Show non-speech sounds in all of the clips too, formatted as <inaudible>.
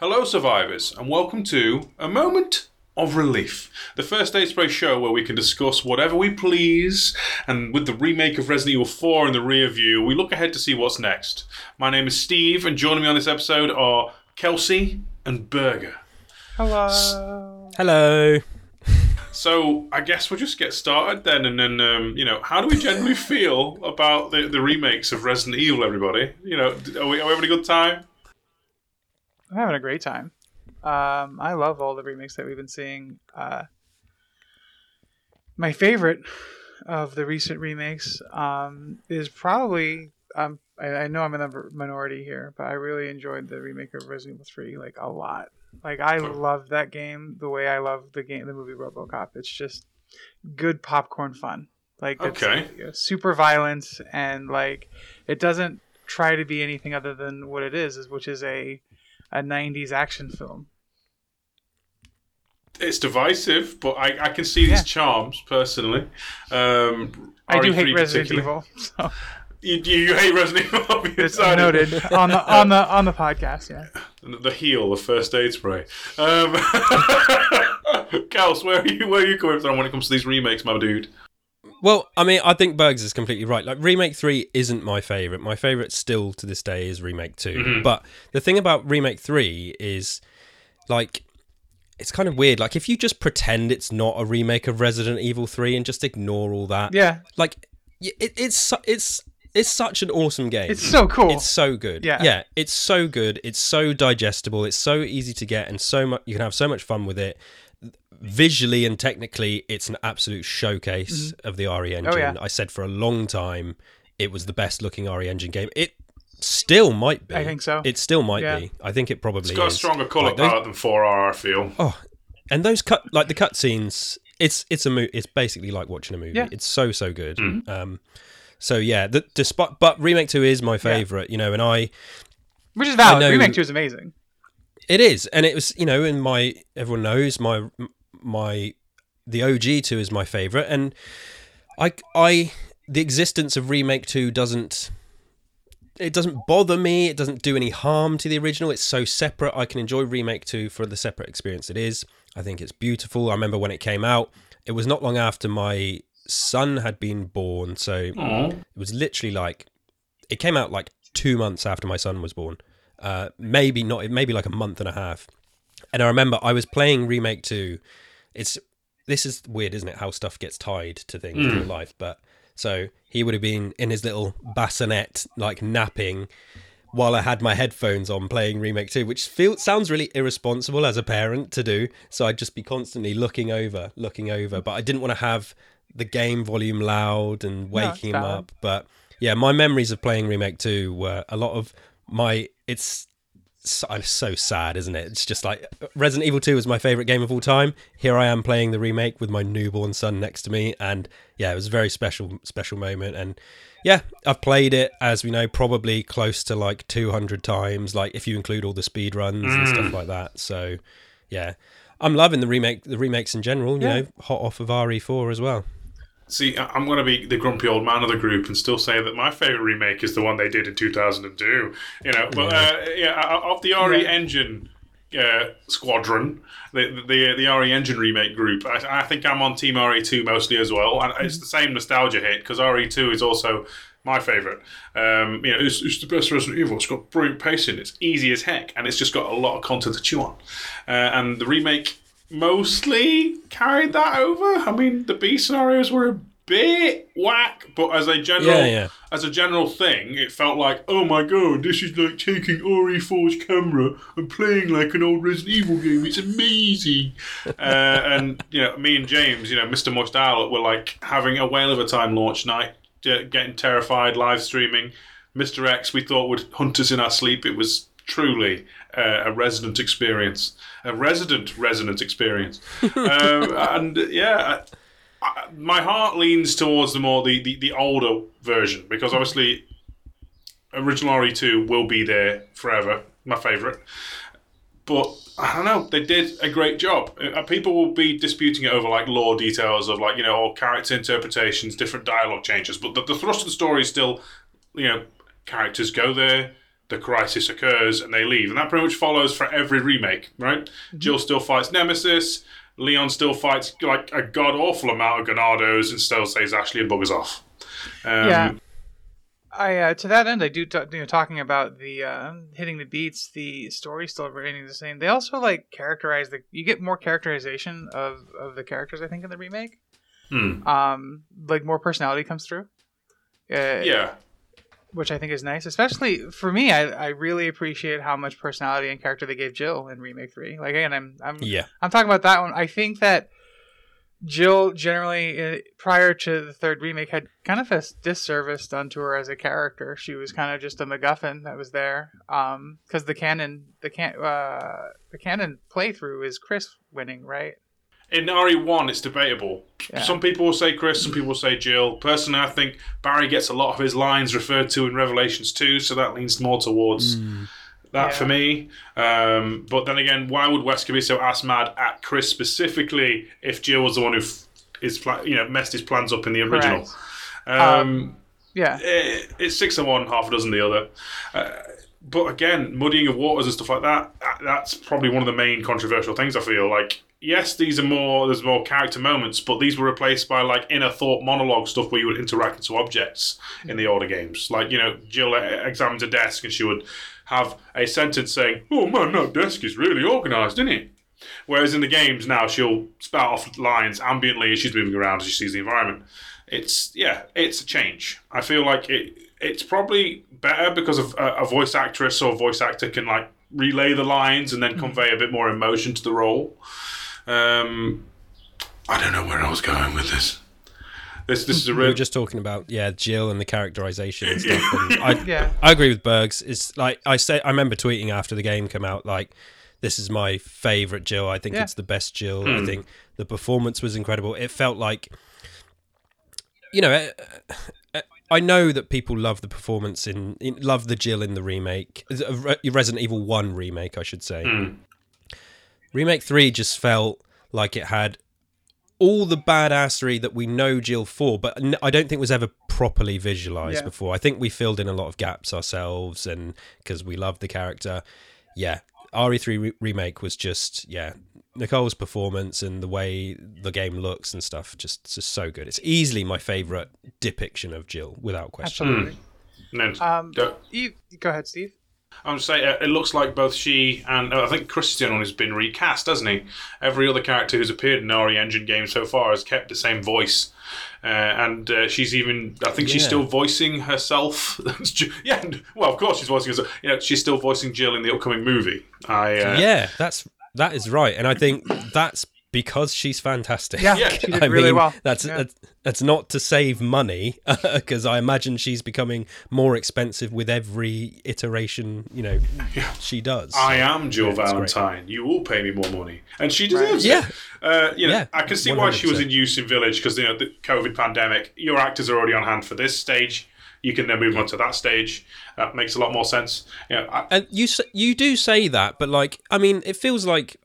Hello, survivors, and welcome to A Moment of Relief, the first Aid Spray show where we can discuss whatever we please. And with the remake of Resident Evil 4 in the rear view, we look ahead to see what's next. My name is Steve, and joining me on this episode are Kelsi and Burger. Hello. Hello. So I guess we'll just get started then, and then um, you know, how do we generally feel about the, the remakes of Resident Evil? Everybody, you know, are we, are we having a good time? I'm having a great time. Um, I love all the remakes that we've been seeing. Uh, my favorite of the recent remakes um, is probably um, I, I know I'm in the minority here, but I really enjoyed the remake of Resident Evil 3 like a lot. Like I love that game the way I love the game, the movie RoboCop. It's just good popcorn fun. Like it's Okay. super violent and like it doesn't try to be anything other than what it is, is which is a a 90s action film. It's divisive, but I, I can see its Yeah. charms personally. Um, I do hate Resident. Evil. So You, you, hate Resident Evil. <laughs> it's noted on the on the on the podcast. Yeah. The, the heel of first aid spray. Um, <laughs> where are you? Where are you coming from when it comes to these remakes, my dude? Well, I mean, I think Bergs is completely right. Like, Remake 3 isn't my favourite. My favourite still to this day is Remake 2. Mhm. But the thing about Remake 3 is, like, it's kind of weird. Like, if you just pretend it's not a remake of Resident Evil 3 and just ignore all that, Yeah. like, it, it's, it's, it's such an awesome game. It's so cool. It's so good. Yeah. Yeah, it's so good. It's so digestible. It's so easy to get and so much you can have so much fun with it. Visually and technically, it's an absolute showcase of the RE engine. Mm-hmm. Oh, yeah. I said for a long time it was the best looking RE engine game. It still might be. I think so. It still might Yeah. be. I think it probably It's got a is. stronger colour Like those- palette than 4R, I feel. Oh, and those cut like the cutscenes. It's it's a mo- It's basically like watching a movie. Yeah. It's so so good. Mm. Um, so yeah, the, despite but remake two is my favorite. You know, and I Which is valid. know- Remake 2 is amazing. It is, and it was you know, and my everyone knows my my the OG two is my favorite, and I I the existence of remake two doesn't it doesn't bother me. It doesn't do any harm to the original. It's so separate. I can enjoy remake two for the separate experience it is. I think it's beautiful. I remember when it came out. It was not long after my son had been born, so Aw. it was literally like it came out like two months after my son was born. Uh, maybe not, maybe like a month and a half. And I remember I was playing remake two. It's this is weird, isn't it? How stuff gets tied to things in life. But so he would have been in his little bassinet, like napping, while I had my headphones on playing remake two, which feels sounds really irresponsible as a parent to do. So I'd just be constantly looking over, looking over. But I didn't want to have the game volume loud and No, waking him up. But yeah, my memories of playing remake two were a lot of my. It's so, so sad, isn't it? It's just like Resident Evil 2 was my favorite game of all time. Here I am playing the remake with my newborn son next to me, and yeah, it was a very special, special moment. And yeah, I've played it as we know, probably close to like 200 times, like if you include all the speed runs and stuff mm. like that. So yeah, I'm loving the remake, the remakes in general. You Yeah. know, hot off of RE4 as well. See, I'm going to be the grumpy old man of the group and still say that my favourite remake is the one they did in 2002. You know, but uh, yeah, of the RE Yeah. Engine uh, squadron, the, the the RE Engine remake group, I, I think I'm on Team RE2 mostly as well, and it's the same nostalgia hit because RE2 is also my favourite. Um, you know, it's, it's the best Resident Evil. It's got brilliant pacing. It's easy as heck, and it's just got a lot of content to chew on. Uh, and the remake mostly carried that over. I mean, the B scenarios were a bit whack, but as a general, Yeah, yeah. as a general thing, it felt like, oh my god, this is like taking RE4's camera and playing like an old Resident Evil game. It's amazing. <laughs> uh, and you know, me and James, you know, Mr. Moist were like having a whale of a time launch night, uh, getting terrified, live streaming. Mr. X, we thought would hunt us in our sleep. It was truly uh, a resident experience, a resident resident experience. <laughs> um, and yeah, I, I, my heart leans towards the more the, the, the older version because obviously original RE2 will be there forever. My favorite, but I don't know. They did a great job. Uh, people will be disputing it over like lore details of like you know or character interpretations, different dialogue changes. But the, the thrust of the story is still, you know, characters go there, the crisis occurs and they leave, and that pretty much follows for every remake, right? Jill still fights Nemesis. Leon still fights like a god awful amount of Ganados and still says Ashley and buggers off. Um, Yeah. I uh, to that end, I do t- you know talking about the uh, hitting the beats. The story still remaining the same. They also like characterize the. You get more characterization of of the characters. I think in the remake. Hmm. Um, like more personality comes through. Uh, Yeah. Which I think is nice. Especially for me, I, I really appreciate how much personality and character they gave Jill in remake three. Like again, I'm I'm Yeah. I'm talking about that one. I think that Jill generally uh, prior to the third remake had kind of a disservice done to her as a character. She was kind of just a MacGuffin that was there. Um, because the canon the can uh the canon playthrough is Chris winning, right? In RE1, it's debatable. Yeah. Some people will say Chris, some people will say Jill. Personally, I think Barry gets a lot of his lines referred to in Revelations 2, so that leans more towards that Yeah. for me. Um, but then again, why would Wesker be so ass mad at Chris specifically if Jill was the one who f- is pla- you know messed his plans up in the original? Correct. Um, Yeah. eh, it's six of one, half a dozen the other. Uh, but again, muddying of waters and stuff like that, that, that's probably one of the main controversial things I feel. Like, yes, these are more, there's more character moments, but these were replaced by like inner thought monologue stuff where you would interact into objects in the older games. Like, you know, Jill examines a desk and she would have a sentence saying, Oh man, that desk is really organised, isn't it? Whereas in the games now, she'll spout off lines ambiently as she's moving around as she sees the environment. It's yeah, it's a change. I feel like it. It's probably better because of a, a voice actress or voice actor can like relay the lines and then hmm. convey a bit more emotion to the role. Um, I don't know where I was going with this. This this is a We real were just talking about yeah Jill and the characterization and stuff. And <laughs> I Yeah. I agree with Bergs. It's like I say. I remember tweeting after the game came out like. This is my favorite Jill. I think Yeah. it's the best Jill. I think the performance was incredible. It felt like, you know, uh, uh, I know that people love the performance in, in love the Jill in the remake, Resident Evil One remake, I should say. Remake Three just felt like it had all the badassery that we know Jill for, but I don't think was ever properly visualized Yeah. before. I think we filled in a lot of gaps ourselves, and because we loved the character, yeah. RE3 re- remake was just yeah. Nicole's performance and the way the game looks and stuff just just so good. It's easily my favorite depiction of Jill, without question. Absolutely. no, Um, you, go ahead, Steve. I'm just saying, uh, it looks like both she and uh, I think Christian has been recast, hasn't he? Every other character who's appeared in RE Engine games so far has kept the same voice, uh, and uh, she's even I think she's Yeah. still voicing herself. <laughs> yeah, well, of course she's voicing herself. You know, she's still voicing Jill in the upcoming movie. I uh, Yeah, that's that is right, and I think that's because she's fantastic. Yeah, Yeah. she <laughs> did I really mean, well. That's, Yeah. that's that's not to save money <laughs> because I imagine she's becoming more expensive with every iteration. You know, she does. I am Jill Yeah, great. Valentine. You will pay me more money, and she deserves Yeah. it. Uh, you know, Yeah, I can see why she was in use in Village because you know the COVID pandemic. Your actors are already on hand for this stage. You can then move on to that stage. That makes a lot more sense. You know, I, And you you do say that, but like, I mean, it feels like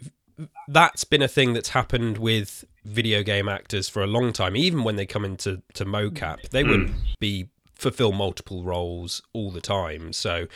that's been a thing that's happened with video game actors for a long time. Even when they come into to mocap, they would hmm. be fulfill multiple roles all the time. So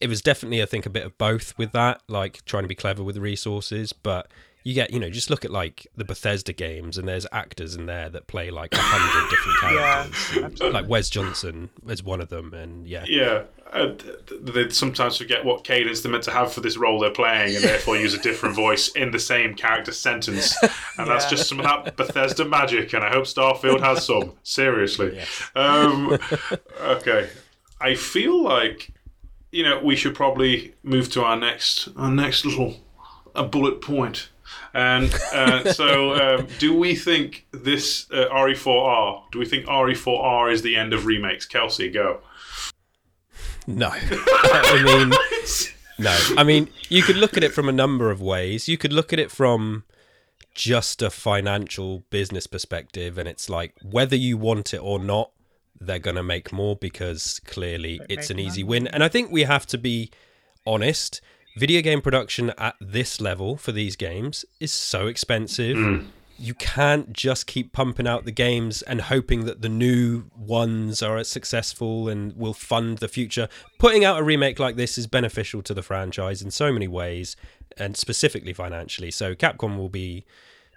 it was definitely, I think, a bit of both with that, like trying to be clever with the resources, but. You get, you know, just look at like the Bethesda games, and there's actors in there that play like a hundred <laughs> different characters. Yeah, characters. like Wes Johnson is one of them, and yeah, Yeah, uh, they sometimes forget what cadence they're meant to have for this role they're playing, and therefore use a different <laughs> voice in the same character sentence. And that's just some of that Bethesda magic, and I hope Starfield has some. <laughs> Seriously. Um, okay, I feel like you know we should probably move to our next our next little a bullet point. And uh, so, um, do we think this uh, RE4R? Do we think RE4R is the end of remakes? Kelsi, go. No. <laughs> I mean, no. I mean, you could look at it from a number of ways. You could look at it from just a financial business perspective, and it's like whether you want it or not, they're going to make more because clearly it's an make easy win. And I think we have to be honest. Video game production at this level for these games is so expensive. you can't just keep pumping out the games and hoping that the new ones are successful and will fund the future. Putting out a remake like this is beneficial to the franchise in so many ways, and specifically financially. So Capcom will be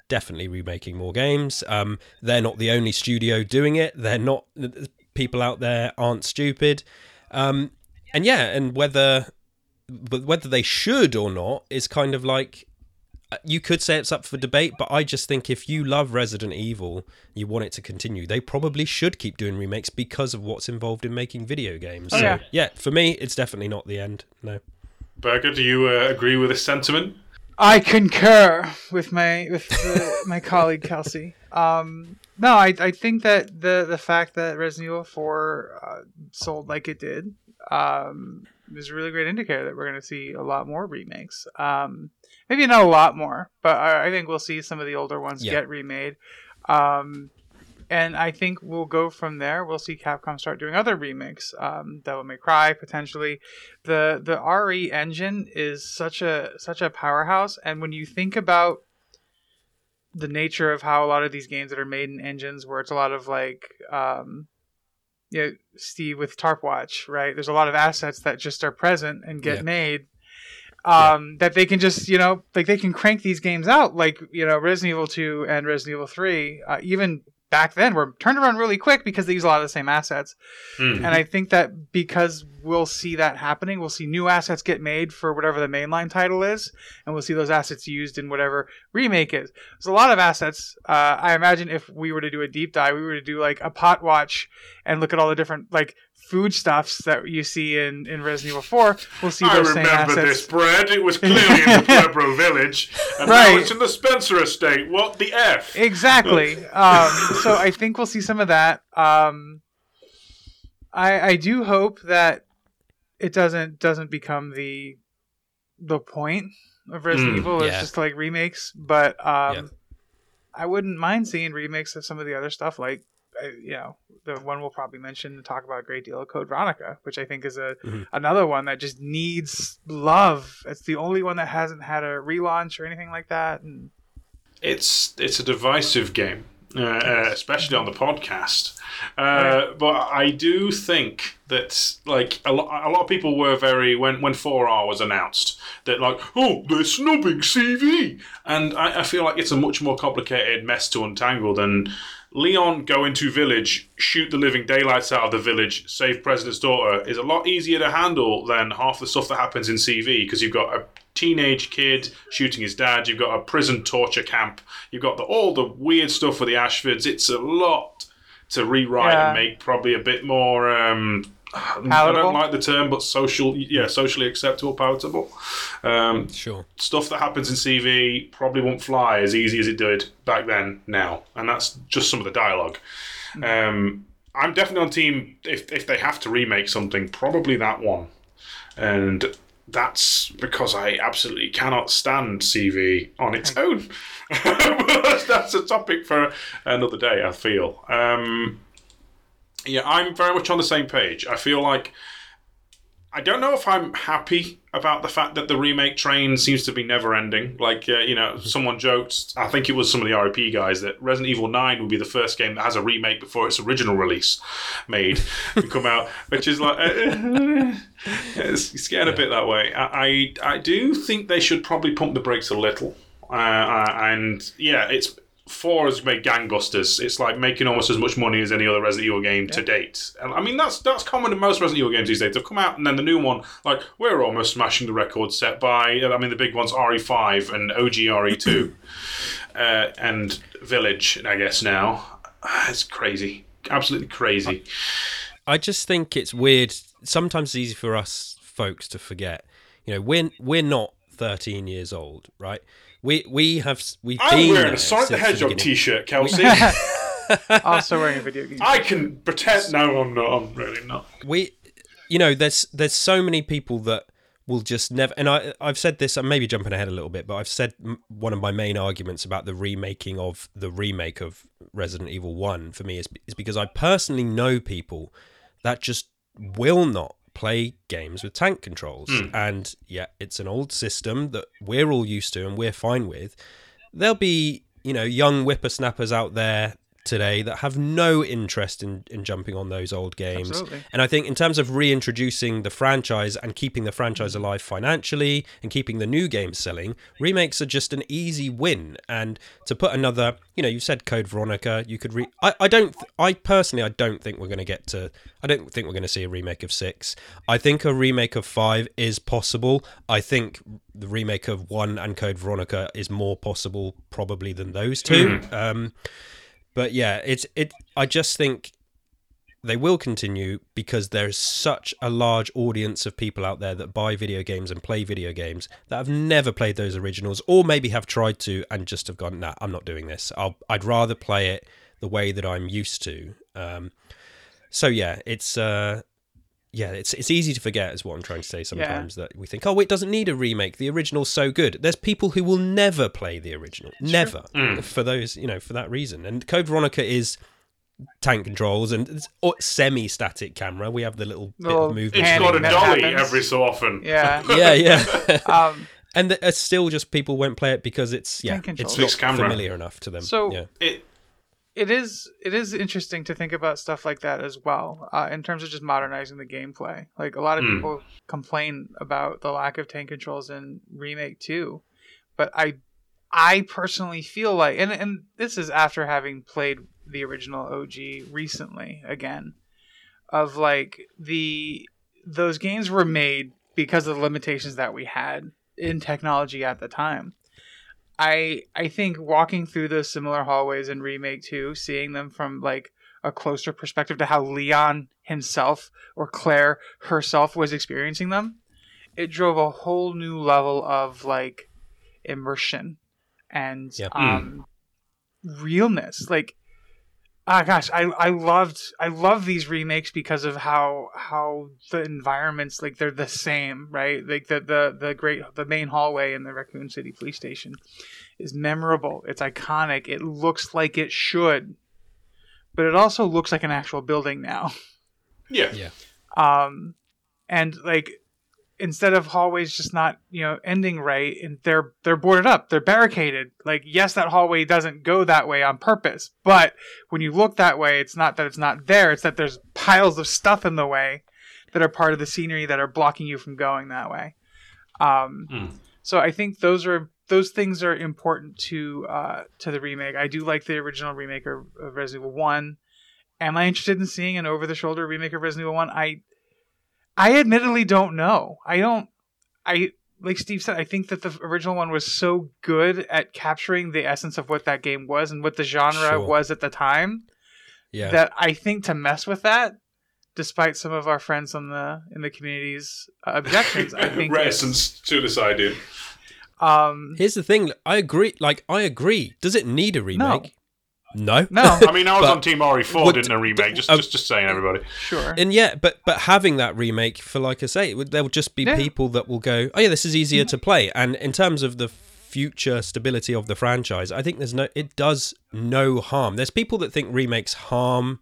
definitely remaking more games. Um, they're not the only studio doing it. They're not people out there aren't stupid. Um, and yeah, and whether but whether they should or not is kind of like you could say it's up for debate, but I just think if you love Resident Evil, you want it to continue. They probably should keep doing remakes because of what's involved in making video games. Oh, so, yeah. yeah, for me, it's definitely not the end. No. Burger, do you uh, agree with this sentiment? I concur with my with the, my <laughs> colleague Kelsi. Um, no, I, I think that the the fact that Resident Evil Four uh, sold like it did um, is a really great indicator that we're going to see a lot more remakes. Um, maybe not a lot more, but I, I think we'll see some of the older ones Yeah. get remade. Um, and I think we'll go from there. We'll see Capcom start doing other remakes. Um, Devil May Cry potentially. The the RE engine is such a such a powerhouse, and when you think about the nature of how a lot of these games that are made in engines, where it's a lot of like, um, you know, Steve with Tarp Watch, right? There's a lot of assets that just are present and get Yeah. made. Um, that they can just, you know, like they can crank these games out, like you know, Resident Evil 2 and Resident Evil 3, uh, even back then were turned around really quick because they use a lot of the same assets. Hmm. And I think that because we'll see that happening, we'll see new assets get made for whatever the mainline title is, and we'll see those assets used in whatever remake is. There's a lot of assets. Uh, I imagine if we were to do a deep dive, we were to do like a pot watch and look at all the different like food stuffs that you see in, in Resident Evil 4. We'll see I those same remember assets. this bread. It was clearly in the <laughs> Pueblo village, and now it's in the Spencer estate. What the f? Exactly. <laughs> um, so I think we'll see some of that. Um, I I do hope that it doesn't doesn't become the the point of Resident Mm, Evil. It's yeah. just like remakes, but um, Yeah. I wouldn't mind seeing remakes of some of the other stuff. Like you know, the one we'll probably mention and talk about a great deal of Code Veronica, which I think is a Mhm. another one that just needs love. It's the only one that hasn't had a relaunch or anything like that. And It's it's a divisive game, uh, uh, especially on the podcast. Uh, But I do think that like a lot, a lot of people were very when when 4R was announced that like oh they're snubbing CV, and I, I feel like it's a much more complicated mess to untangle than. Leon go into village, shoot the living daylights out of the village, save president's daughter is a lot easier to handle than half the stuff that happens in CV because you've got a teenage kid shooting his dad, you've got a prison torture camp, you've got the, all the weird stuff with the Ashfords. It's a lot to rewrite Yeah. and make probably a bit more. Um, I don't like the term, but social, yeah, socially acceptable, palatable. Um, Sure. stuff that happens in CV probably won't fly as easy as it did back then now, and that's just some of the dialogue. Um, I'm definitely on team if if they have to remake something, probably that one, and that's because I absolutely cannot stand CV on its own. But <laughs> that's a topic for another day. I feel. Um, yeah, I'm very much on the same page. I feel like I don't know if I'm happy about the fact that the remake train seems to be never ending. Like, uh, you know, someone joked, I think it was some of the RP guys, that Resident Evil 9 would be the first game that has a remake before its original release made and come out, <laughs> which is like, uh, it's, it's getting a bit that way. I, I, I do think they should probably pump the brakes a little. Uh, uh, and yeah, it's. Four has made gangbusters. It's like making almost as much money as any other Resident Evil game to date. And I mean, that's that's common in most Resident Evil games these days. They've come out and then the new one, like we're almost smashing the record set by. I mean, the big ones RE5 and OG RE2, <laughs> uh, and Village. I guess now it's crazy, absolutely crazy. I just think it's weird. Sometimes it's easy for us folks to forget. You know, we're we're not 13 years old, right? We we have we've I'm been wearing there a Sonic the Hedgehog beginning. T-shirt, <laughs> Kelsi. also wearing a video game. I can pretend. No, I'm not. I'm really not. we you know there's there's so many people that will just never and I I've said this I'm maybe jumping ahead a little bit but I've said m- one of my main arguments about the remaking of the remake of Resident Evil 1 for me is is because I personally know people that just will not play games with tank controls. Hmm. And yeah it's an old system that we're all used to and we're fine with. There'll be you know young whippersnappers out there today that have no interest in, in jumping on those old games. Absolutely. And I think in terms of reintroducing the franchise and keeping the franchise alive financially and keeping the new games selling, remakes are just an easy win. And to put another, you know, you said Code Veronica, you could re I, I don't I personally I don't think we're gonna get to I don't think we're gonna see a remake of six. I think a remake of five is possible. I think the remake of one and Code Veronica is more possible probably than those 2 Um but yeah, it's it. I just think they will continue because there's such a large audience of people out there that buy video games and play video games that have never played those originals, or maybe have tried to and just have gone, "Nah, I'm not doing this. I'll, I'd rather play it the way that I'm used to." Um, so yeah, it's uh, yeah, it's it's easy to forget, is what I'm trying to say. Sometimes that we think, oh, it doesn't need a remake. The original's so good. There's people who will never play the original, never, for those you know, for that reason. And Code Veronica is tank controls and semi-static camera. We have the little of movement. It's got a dolly every so often. Yeah. <laughs> yeah, yeah. <laughs> Um, and it's still just people won't play it because it's yeah, it's not familiar enough to them. So- yeah. It, it is it is interesting to think about stuff like that as well uh, in terms of just modernizing the gameplay like a lot of Hmm. people complain about the lack of tank controls in remake 2 but i i personally feel like and and this is after having played the original og recently again of like the those games were made because of the limitations that we had in technology at the time I I think walking through those similar hallways in remake 2, seeing them from like a closer perspective to how Leon himself or Claire herself was experiencing them, it drove a whole new level of like immersion and Yeah. um realness. Like ah gosh, I I loved I love these remakes because of how how the environments like they're the same, right? Like the the the great the main hallway in the Raccoon City police station is memorable. It's iconic. It looks like it should. But it also looks like an actual building now. yeah. Yeah. Um and like instead of hallways just not, you know, ending right and they're they're boarded up, they're barricaded. Like yes, that hallway doesn't go that way on purpose, but when you look that way, it's not that it's not there, it's that there's piles of stuff in the way that are part of the scenery that are blocking you from going that way. Um Hmm. so I think those are those things are important to uh, to the remake. I do like the original remake of, of Resident Evil One. Am I interested in seeing an over the shoulder remake of Resident Evil One? I I admittedly don't know. I don't. I like Steve said. I think that the original one was so good at capturing the essence of what that game was and what the genre Sure. was at the time Yeah. that I think to mess with that, despite some of our friends on the in the community's uh, objections, I <laughs> think it's- reticence to this idea. Um, Here's the thing. I agree. Like I agree. Does it need a remake? No. No, no. <laughs> I mean, I was But on Team RE4, would- didn't a remake. Just, uh, just, just saying, everybody. sure. And yeah, but but having that remake for like I say, it would- there will just be Yeah. people that will go, oh yeah, this is easier to play. And in terms of the future stability of the franchise, I think there's no, it does no harm. There's people that think remakes harm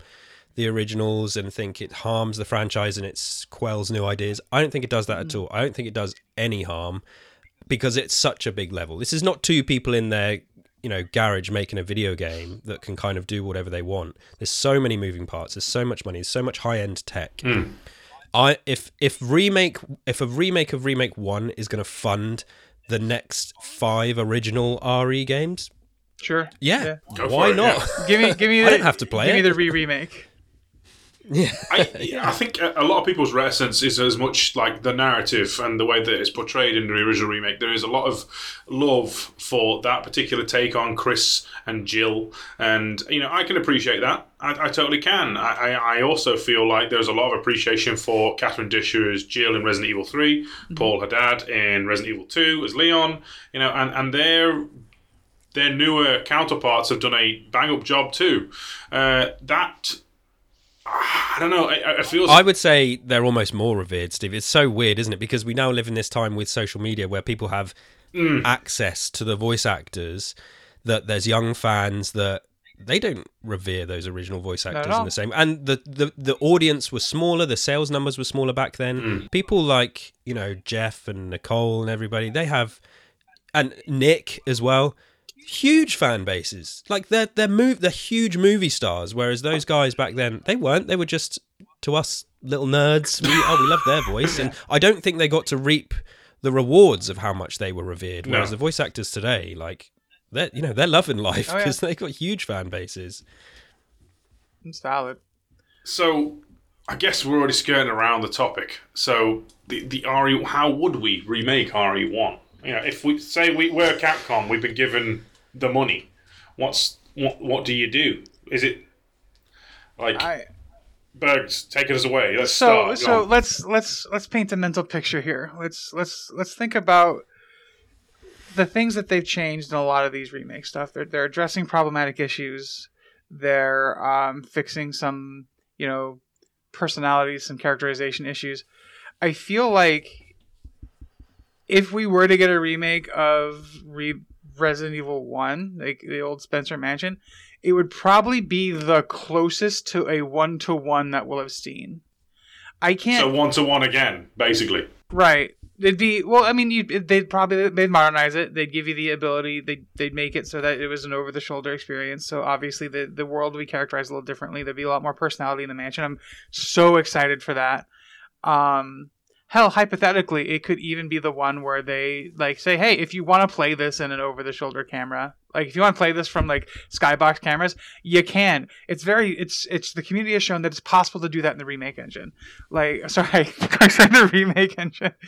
the originals and think it harms the franchise and it quells new ideas. I don't think it does that at all. I don't think it does any harm because it's such a big level. This is not two people in their you know garage making a video game that can kind of do whatever they want. There's so many moving parts. There's so much money. There's so much high end tech. Hmm. I if if remake if a remake of remake one is going to fund the next five original RE games, Sure. yeah, Go for why it, not? Give me, give me. <laughs> I the, don't have to play Give me the re remake. I, <laughs> I think a lot of people's reticence is as much like the narrative and the way that it's portrayed in the original remake. There is a lot of love for that particular take on Chris and Jill, and you know I can appreciate that. I, I totally can. I, I, I also feel like there's a lot of appreciation for Catherine Disher as Jill in Resident Evil 3 Paul Haddad in Resident Evil Two as Leon. You know, and and their their newer counterparts have done a bang up job too. Uh, that. I don't know. It, it feels I would say they're almost more revered, Steve. It's so weird, isn't it? Because we now live in this time with social media where people have Mm. access to the voice actors. That there's young fans that they don't revere those original voice actors in the same. And the, the the audience was smaller. The sales numbers were smaller back then. Mm. People like you know Jeff and Nicole and everybody. They have and Nick as well. Huge fan bases. Like they're they're move they're huge movie stars, whereas those guys back then they weren't. They were just to us little nerds. We, oh, we love their voice, and <laughs> I don't think they got to reap the rewards of how much they were revered. Whereas No. the voice actors today, like they're you know they're loving life Oh, yeah. because they got huge fan bases. It's valid. So I guess we're already skirting around the topic. So the the RE, how would we remake RE one? You know, if we say we, we're Capcom, we've been given the money. What's what? What do you do? Is it like I Bergs? Take it us away. Let's so start. So let's let's let's paint a mental picture here. Let's let's let's think about the things that they've changed in a lot of these remake stuff. They're they're addressing problematic issues. They're um, fixing some you know personalities, some characterization issues. I feel like if we were to get a remake of Re- Resident Evil One, like the old Spencer Mansion, it would probably be the closest to a one to one that we'll have seen. I can't. so one to one again, basically. Right. It'd be well. I mean, you, they'd probably they'd modernize it. They'd give you the ability. They they'd make it so that it was an over the shoulder experience. So obviously the the world would be characterized a little differently. There'd be a lot more personality in the mansion. I'm so excited for that. Um, hell, hypothetically, it could even be the one where they like say, hey, if you want to play this in an over the shoulder camera, like if you want to play this from like skybox cameras, you can. It's very it's it's the community has shown that it's possible to do that in the remake engine. Like <laughs> sorry, I said the remake engine. <laughs>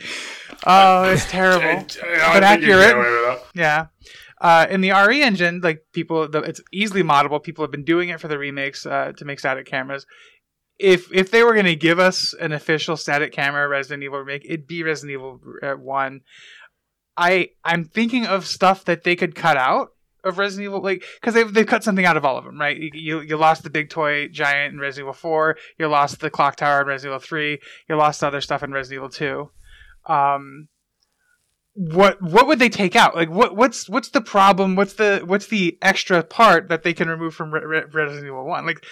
Oh, it's terrible. <laughs> I- I but think you can accurate. get away with that. Yeah. Uh, in the RE engine, like people, the, it's easily moddable. People have been doing it for the remakes uh, to make static cameras. If if they were going to give us an official static camera Resident Evil remake, it'd be Resident Evil uh, One. I I'm thinking of stuff that they could cut out of Resident Evil, like because they've they've cut something out of all of them, right? You you, lost the big toy giant in Resident Evil Four. You lost the clock tower in Resident Evil Three. You lost other stuff in Resident Evil Two. Um, what what would they take out? Like what what's what's the problem? What's the what's the extra part that they can remove from Re- Re- Resident Evil One? Like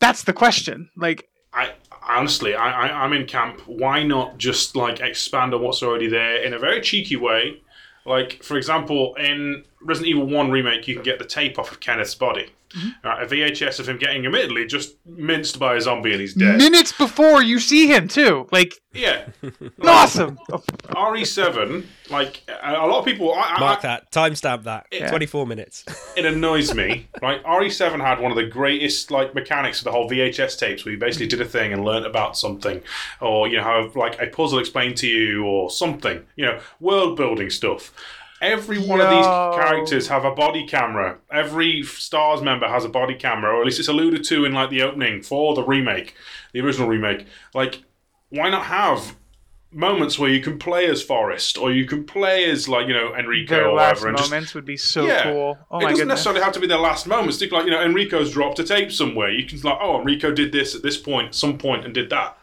that's the question. Like I honestly, I, I I'm in camp. Why not just like expand on what's already there in a very cheeky way? Like for example, in Resident Evil One remake, you can get the tape off of Kenneth's body. Mm-hmm. Uh, right, a VHS of him getting admittedly just minced by a zombie and he's dead. minutes before you see him too. Like yeah, <laughs> awesome. RE7. Like a a lot of people, I, I, Mark that, timestamp that. Yeah. Twenty four minutes. <laughs> it annoys me. Right, RE7 had one of the greatest like mechanics of the whole VHS tapes, where you basically did a thing and learnt about something, or you know have like a puzzle explained to you, or something. You know, world building stuff. Every one of these characters have a body camera. Every Stars member has a body camera, or at least it's alluded to in like the opening for the remake, the original remake. Like, why not have moments where you can play as Forest, or you can play as like you know Enrico Their or last whatever, and just moments would be so Yeah. cool. Oh it doesn't goodness. necessarily have to be their last moments. Like you know, Enrico's dropped a tape somewhere. You can like, oh, Enrico did this at this point, at some point, and did that.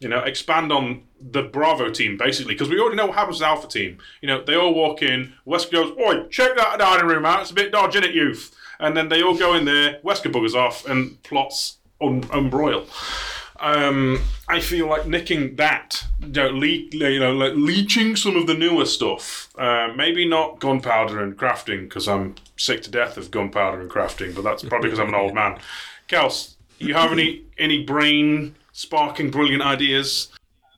You know, expand on the Bravo team basically because we already know what happens with Alpha team. You know, they all walk in. Wesker goes, "Oi, check that dining room out. It's a bit dodgy, is it, youth?" And then they all go in there. Wesker buggers off and plots un- unbroil. Um, I feel like nicking that, you know, le- you know, like leeching some of the newer stuff. Uh, maybe not gunpowder and crafting because I'm sick to death of gunpowder and crafting, but that's probably because I'm an old man. <laughs> Kels, you have any any brain sparking brilliant ideas?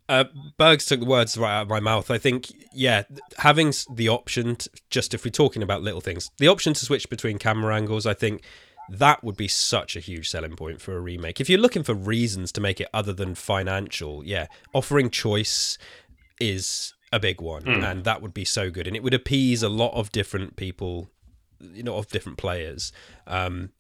Uh, Bergs took the words right out of my mouth. I think, yeah, having the option, to, just if we're talking about little things, the option to switch between camera angles, I think that would be such a huge selling point for a remake. If you're looking for reasons to make it other than financial, yeah, offering choice is a big one, and that would be so good, and it would appease a lot of different people, you know, of different players. Um,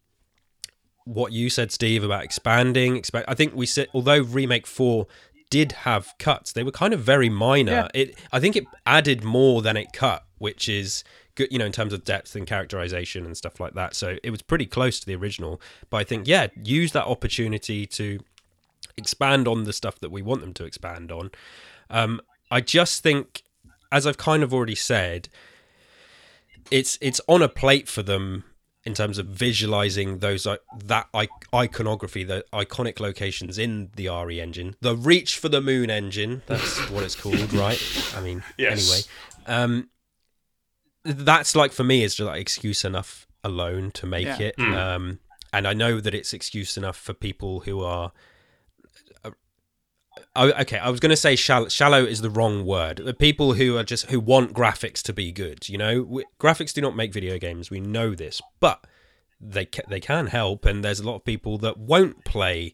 what you said, Steve, about expanding. Expand. I think we said, although remake four did have cuts, they were kind of very minor. Yeah. It, I think, it added more than it cut, which is good, you know, in terms of depth and characterization and stuff like that. So it was pretty close to the original. But I think, yeah, use that opportunity to expand on the stuff that we want them to expand on. Um, I just think, as I've kind of already said, it's it's on a plate for them in terms of visualizing those that iconography, the iconic locations in the RE engine, the Reach for the Moon engine. That's <laughs> what it's called, right? I mean, Yes. anyway. Um, that's like for me is just like excuse enough alone to make Yeah. it. Mm. Um, and I know that it's excuse enough for people who are. Oh, okay, I was going to say shallow, shallow is the wrong word. The people who are just who want graphics to be good, you know, we, graphics do not make video games. We know this, but they ca- they can help, and there's a lot of people that won't play,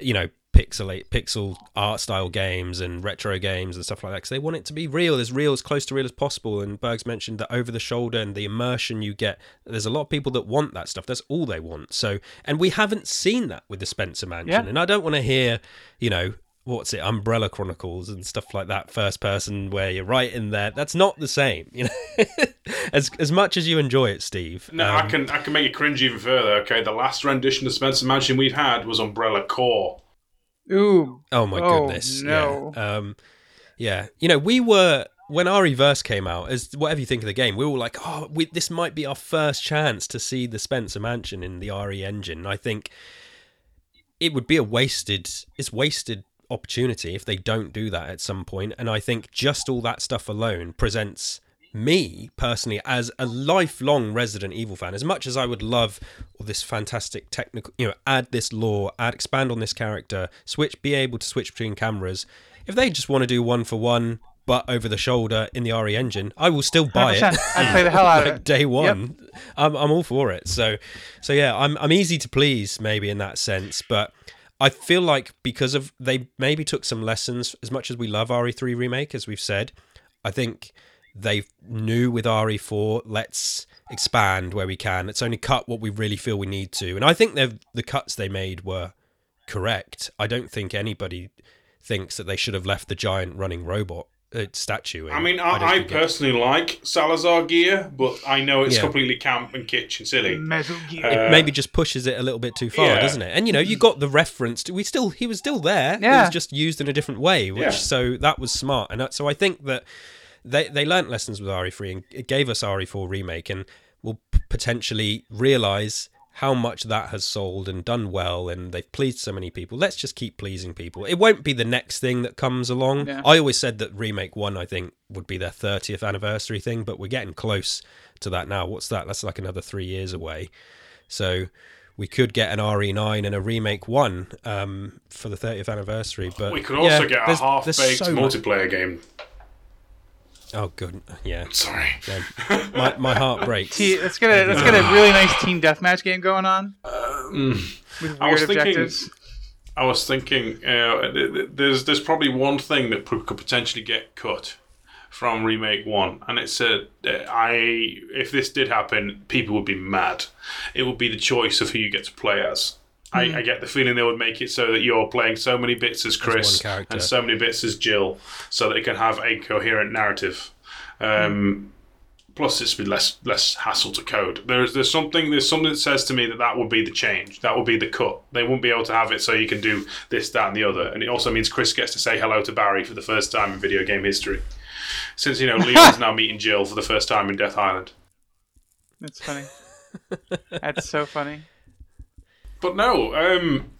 you know, pixelate pixel art style games and retro games and stuff like that because they want it to be real, as real as close to real as possible. And Berg's mentioned that over the shoulder and the immersion you get. There's a lot of people that want that stuff. That's all they want. So, and we haven't seen that with the Spencer Mansion, Yeah. and I don't want to hear, you know. What's it? Umbrella Chronicles and stuff like that. First person, where you're right in there. That's not the same, you know. <laughs> as as much as you enjoy it, Steve. No, I um, can I can make it cringe even further. Okay, the last rendition of Spencer Mansion we've had was Umbrella Corps. Ooh. Oh my Oh, goodness! no. Yeah. Um, yeah. You know, we were when RE Verse came out. As whatever you think of the game, we were like, oh, we, this might be our first chance to see the Spencer Mansion in the RE engine. And I think it would be a wasted. It's wasted opportunity if they don't do that at some point. And I think just all that stuff alone presents me personally as a lifelong Resident Evil fan. As much as I would love all this fantastic technical, you know, add this lore, add expand on this character, switch, be able to switch between cameras. If they just want to do one for one, but over the shoulder in the RE engine, I will still buy it. 100%. I'd play the hell out of <laughs> it. day one. I'm I'm all for it. So so yeah, I'm I'm easy to please maybe in that sense, but I feel like because of they maybe took some lessons as much as we love RE3 remake as we've said, I think they knew with RE4 let's expand where we can. Let's only cut what we really feel we need to. And I think the cuts they made were correct. I don't think anybody thinks that they should have left the giant running robot uh, statue. In. I mean, don't I, I think it- personally like Salazar gear, but I know it's Yeah. completely camp and kitsch and silly. Metal Gear. Uh, maybe just pushes it a little bit too far, yeah. doesn't it? And you know, you got the reference. To, we still he was still there. It Yeah. was just used in a different way, which Yeah. so that was smart. And that, so I think that they they learnt lessons with RE3 and it gave us RE4 remake, and will p- potentially realize how much that has sold and done well, and they've pleased so many people. Let's just keep pleasing people. It won't be the next thing that comes along. Yeah. I always said that remake one, I think, would be their 30th anniversary thing, but we're getting close to that now. What's that? That's like another three years away. So we could get an RE9 and a remake one um, for the 30th anniversary. But We could also yeah, get a half-baked so much- multiplayer game. Oh, good. Yeah. Sorry. yeah. My, my heart breaks. T- let's get a let's get a really nice team deathmatch game going on Um, with I was weird thinking- objectives. I was thinking, uh, th- th- there's there's probably one thing that could potentially get cut from remake one, and it's a I if this did happen, people would be mad. It would be the choice of who you get to play as. I, I get the feeling they would make it so that you're playing so many bits as Chris one character. and so many bits as Jill, so that it can have a coherent narrative. Um, Plus, it's be less less hassle to code. There's there's something there's something that says to me that that would be the change. That would be the cut. They wouldn't be able to have it so you can do this, that, and the other. And it also means Chris gets to say hello to Barry for the first time in video game history. Since you know <laughs> Leon's now meeting Jill for the first time in Death Island. That's funny. That's so funny. But no, um,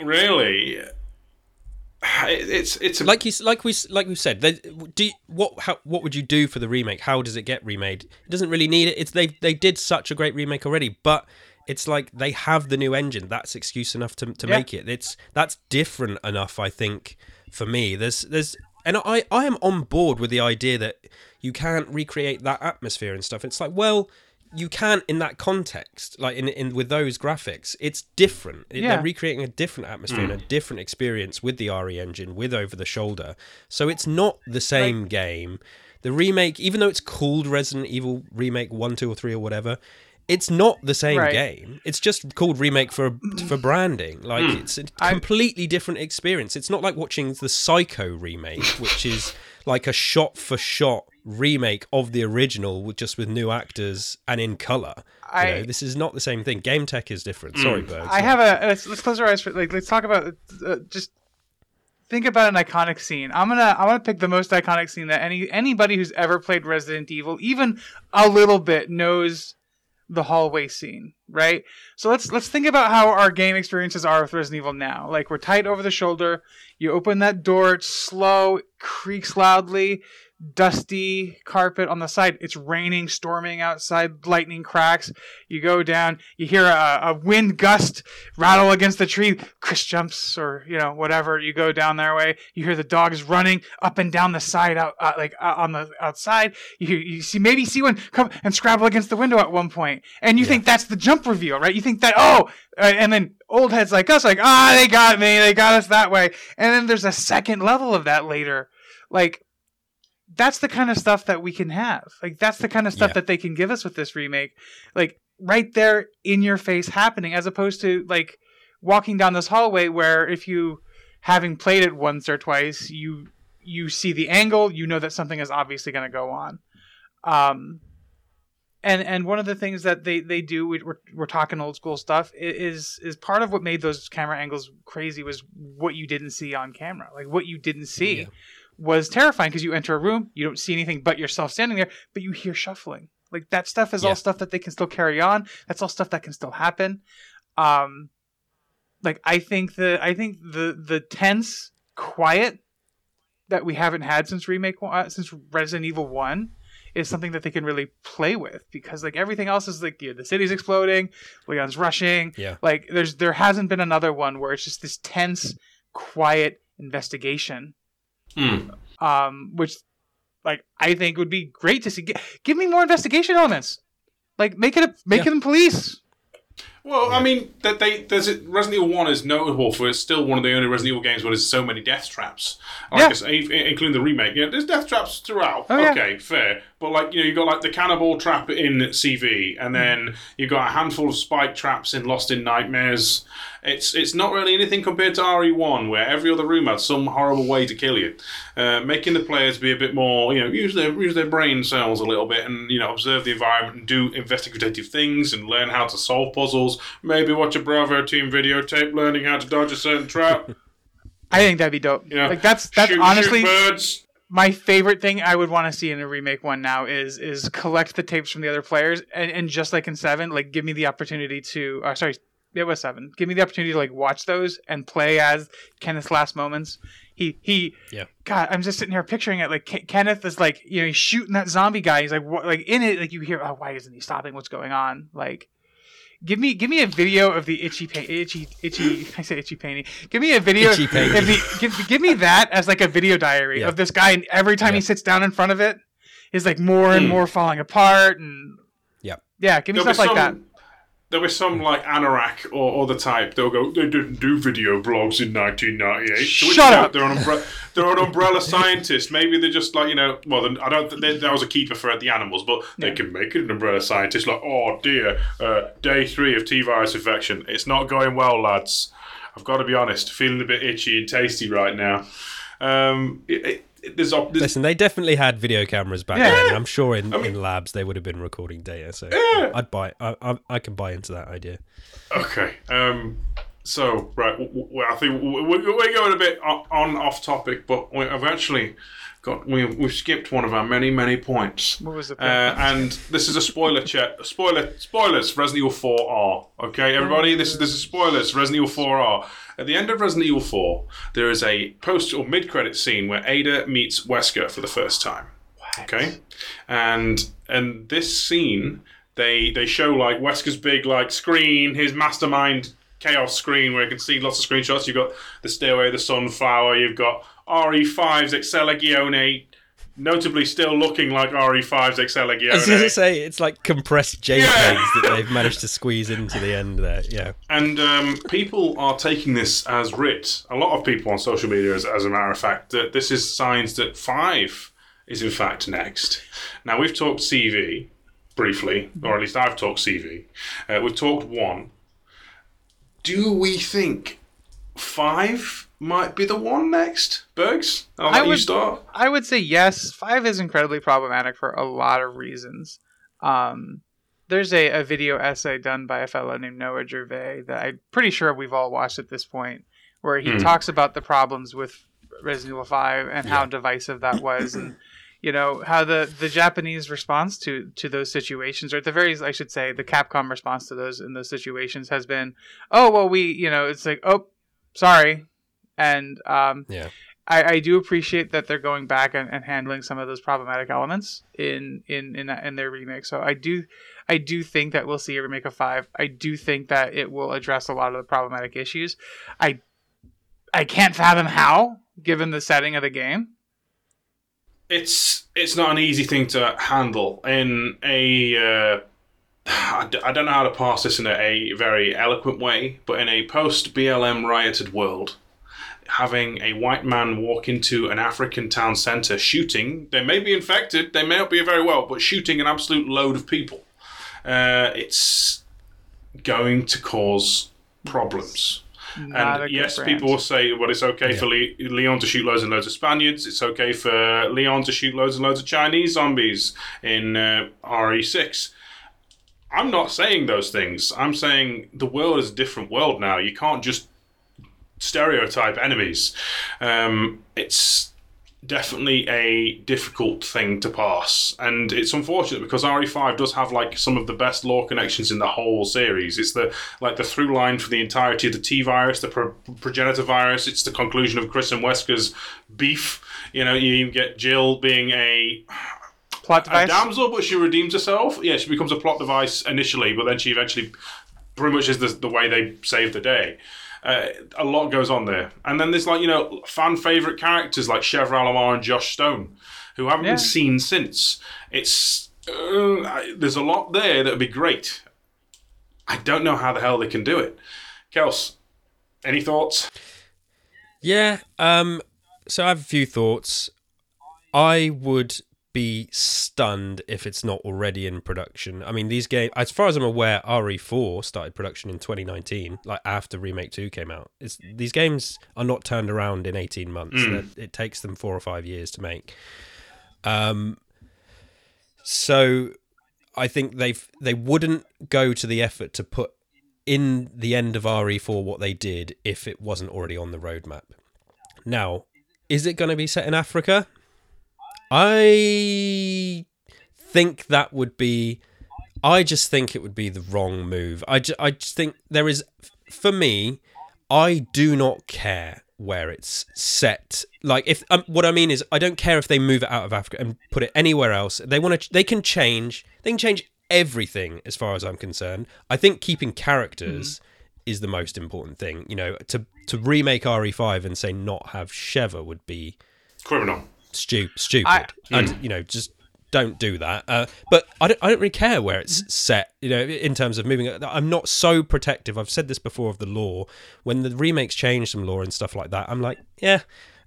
really, it, it's it's a, like you like we like we said they, do you, what how, what would you do for the remake? How does it get remade? It doesn't really need it. It's they they did such a great remake already but it's like they have the new engine. That's excuse enough to, to Yeah. make it. It's that's different enough i think for me. There's there's and i i am on board with the idea that you can't recreate that atmosphere and stuff. It's like well you can in that context like in, in with those graphics it's different. It- Yeah. they're recreating a different atmosphere and a mm. different experience with the re engine with over the shoulder. So it's not the same game. The remake even though it's called resident evil remake 1 2 or 3 or whatever it's not the same Right. game. It's just called remake for for branding. Like mm. it's a completely different experience. It's not like watching the psycho remake which is like a shot for shot remake of the original just with new actors and in color I- you know, this is not the same thing game tech is different sorry Berg. I have a let's, let's close our eyes for like let's talk about uh, just think about an iconic scene. I'm gonna I'm gonna pick the most iconic scene that any anybody who's ever played Resident Evil, even a little bit, knows the hallway scene, right? So let's let's think about how our game experiences are with Resident Evil now. Like we're tight over the shoulder. You open that door, it's slow, it creaks loudly. Dusty carpet on the side. It's raining, storming outside, lightning cracks. You go down, you hear a, a wind gust rattle against the tree. Chris jumps, or you know whatever. You go down their way. You hear the dogs running up and down the side out, uh, like uh, on the outside. You you see maybe see one come and scrabble against the window at one point, and you Yeah. think that's the jump reveal, right? You think that oh, uh, and then old heads like us like ah they got me, they got us that way, and then there's a second level of that later, like that's the kind of stuff that we can have. Like that's the kind of stuff Yeah. that they can give us with this remake. Like right there in your face happening as opposed to like walking down this hallway where if you having played it once or twice, you you see the angle, you know that something is obviously going to go on. Um and and one of the things that they they do we- we're, we're talking old school stuff is is part of what made those camera angles crazy was what you didn't see on camera like what you didn't see Yeah. Was terrifying because you enter a room you don't see anything but yourself standing there but you hear shuffling like that stuff is Yeah. all stuff that they can still carry on that's all stuff that can still happen um like i think the i think the the tense quiet that we haven't had since remake one- uh, since resident evil 1 is something that they can really play with because like everything else is like you know, the city's exploding leon's rushing Yeah. like there's there hasn't been another one where it's just this tense quiet investigation Hmm. um which like i think would be great to see G- give me more investigation elements like make it a make Yeah. it police Well, I mean, that they there's a, Resident Evil One is notable for it's still one of the only Resident Evil games where there's so many death traps. Like Yeah. I say, including the remake. Yeah, there's death traps throughout. Oh, yeah. okay, fair. But like you know, you got like the cannibal trap in CV, and then you've got a handful of spike traps in Lost in Nightmares. It's it's not really anything compared to RE1, where every other room had some horrible way to kill you, uh, making the players be a bit more, you know, use their use their brain cells a little bit, and you know, observe the environment and do investigative things and learn how to solve puzzles. Maybe watch a Bravo team videotape learning how to dodge a certain trap. <laughs> i think that'd be dope You know, like that's that's shoot, honestly shoot birds. My favorite thing I would want to see in a remake one now is is collect the tapes from the other players and, and just like in seven, like give me the opportunity to uh, sorry, it was seven. Give me the opportunity to like watch those and play as Kenneth's last moments. He he Yeah. God, I'm just sitting here picturing it like Ke- Kenneth is like you know he's shooting that zombie guy. He's like what like in it like you hear oh why isn't he stopping? What's going on? Like. Give me, give me a video of the itchy, pain, itchy, itchy. <laughs> I say itchy painting. Give me a video. Itchy painting. Of the, give, give me that as like a video diary Yeah. of this guy, and every time he sits down in front of it, is like more and Hmm. more falling apart, and Yep. yeah, give me There'll be stuff like that. There was some like anorak or other type. They'll go. They didn't do video blogs in 1998. To which, Shut up. They're an umbre- they're an umbrella scientist. Maybe they're just like you know. Well, then, I don't. think that was a keeper for the animals, but they Yeah. can make it an umbrella scientist. Like, oh dear, uh, day three of T virus infection. It's not going well, lads. I've got to be honest. Feeling a bit itchy and tasty right now. Um, it, it- there's, op- there's Listen, they definitely had video cameras back Yeah. then. I'm sure in, I mean- in labs they would have been recording data. So Yeah. I'd buy. I, I I can buy into that idea. Okay. Um. So right, w- w- I think w- w- we're going a bit o- on off topic, but we- I've actually got we we've skipped one of our many many points. What was the Uh, and this is a spoiler check. Spoiler spoilers. Resident Evil Four R. Okay, everybody. This is this is spoilers. Resident Evil Four R. At the end of Resident Evil Four, there is a post or mid credit scene where Ada meets Wesker for the first time. Okay, and and this scene they they show like Wesker's big like screen, his mastermind chaos screen where you can see lots of screenshots. You've got the Stairway, of the Sunflower. You've got RE5's Excella Gionne, notably still looking like RE5's I was going to say it's like compressed JPEGs Yeah. that they've managed to squeeze into the end there. Yeah. And um, people are taking this as writ. A lot of people on social media, as, as a matter of fact, that this is signs that five is in fact next. Now we've talked CV briefly, or at least I've talked CV. Uh, we've talked one. Do we think five might be the one next? Bergs, I'll I let you would- start. I would say yes. Five is incredibly problematic for a lot of reasons. Um, there's a, a video essay done by a fellow named Noah Gervais that I'm pretty sure we've all watched at this point, where he Hmm. talks about the problems with Resident Evil 5 and how Yeah. divisive that was, and you know how the the Japanese response to to those situations, or at the very I should say the Capcom response to those in those situations has been, oh well we you know it's like oh sorry, and um, Yeah. I, I do appreciate that they're going back and, and handling some of those problematic elements in in in, in their remake. So I do I do think that we'll see a remake of five. I do think that it will address a lot of the problematic issues. I I can't fathom how, given the setting of the game. It's it's not an easy thing to handle in a. Uh, <sighs> I d- I don't know how to pass this in a, a very eloquent way, but in a post BLM rioted world, having a white man walk into an African town centre shooting, they may be infected, they may not be very well, but shooting an absolute load of people, uh, it's going to cause problems. Not And yes, brand. people will say, well, it's okay for Le- Leon to shoot loads and loads of Spaniards. It's okay for Leon to shoot loads and loads of Chinese zombies in uh, RE6. I'm not saying those things. I'm saying the world is a different world now. You can't just stereotype enemies. Um, it's definitely a difficult thing to pass, and it's unfortunate because RE5 does have like some of the best lore connections in the whole series. It's the like the through line for the entirety of the T virus, the pro- progenitor virus. It's the conclusion of Chris and Wesker's beef. You know, you get Jill being a plot device. a damsel, but she redeems herself. Yeah, she becomes a plot device initially, but then she eventually pretty much is the, the way they save the day. Uh, a lot goes on there. And then there's like, you know, fan favourite characters like Sheva Alomar and Josh Stone, who haven't Yeah. been seen since. It's uh, there's a lot there that would be great. I don't know how the hell they can do it. Kels, any thoughts? Yeah. Um. So I have a few thoughts. I would be stunned if it's not already in production. I mean, these games, as far as I'm aware, RE4 started production in 2019, like after Remake 2 came out. It's, these games are not turned around in 18 months. They're- It takes them four or five years to make. Um. So, I think they've they wouldn't go to the effort to put in the end of RE4 what they did if it wasn't already on the roadmap. Now, is it going to be set in Africa? I think that would be. I just think it would be the wrong move. I just, I just think there is, for me, I do not care where it's set. Like if um, what I mean is, I don't care if they move it out of Africa and put it anywhere else. They want to. They can change. They can change everything as far as I'm concerned. I think keeping characters is the most important thing. You know, to to remake RE5 and say not have Sheva would be Criminal. Stu- stupid. I- and you know, just don't do that. Uh, but I don't, I don't really care where it's set. You know, in terms of moving. I'm not so protective. I've said this before of the lore. When the remakes change some lore and stuff like that, I'm like, yeah.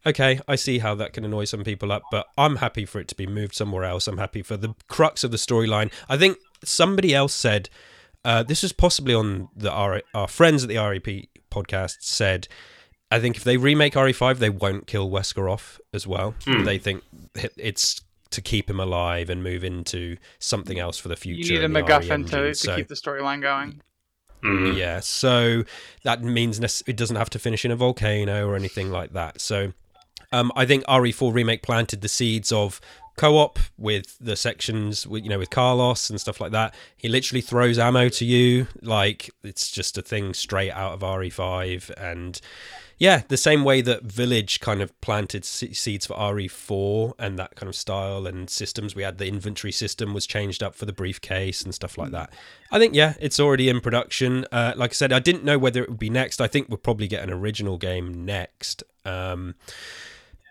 Okay, I see how that can annoy some people up, but I'm happy for it to be moved somewhere else. I'm happy for the crux of the storyline. I think somebody else said uh, this was possibly on the R- our friends at the REP podcast said I think if they remake RE5, they won't kill Wesker off as well. They think it's to keep him alive and move into something else for the you future. need a the RE MacGuffin to, to so- keep the storyline going. Mhm. yeah, so that means it doesn't have to finish in a volcano or anything like that. So um, I think RE4 remake planted the seeds of co-op with the sections with you know with Carlos and stuff like that. He literally throws ammo to you like it's just a thing straight out of RE5 and yeah, the same way that Village kind of planted seeds for RE4 and that kind of style and systems. We had the inventory system was changed up for the briefcase and stuff like that. I think yeah, it's already in production. Uh, like I said, I didn't know whether it would be next. I think we'll probably get an original game next. Um,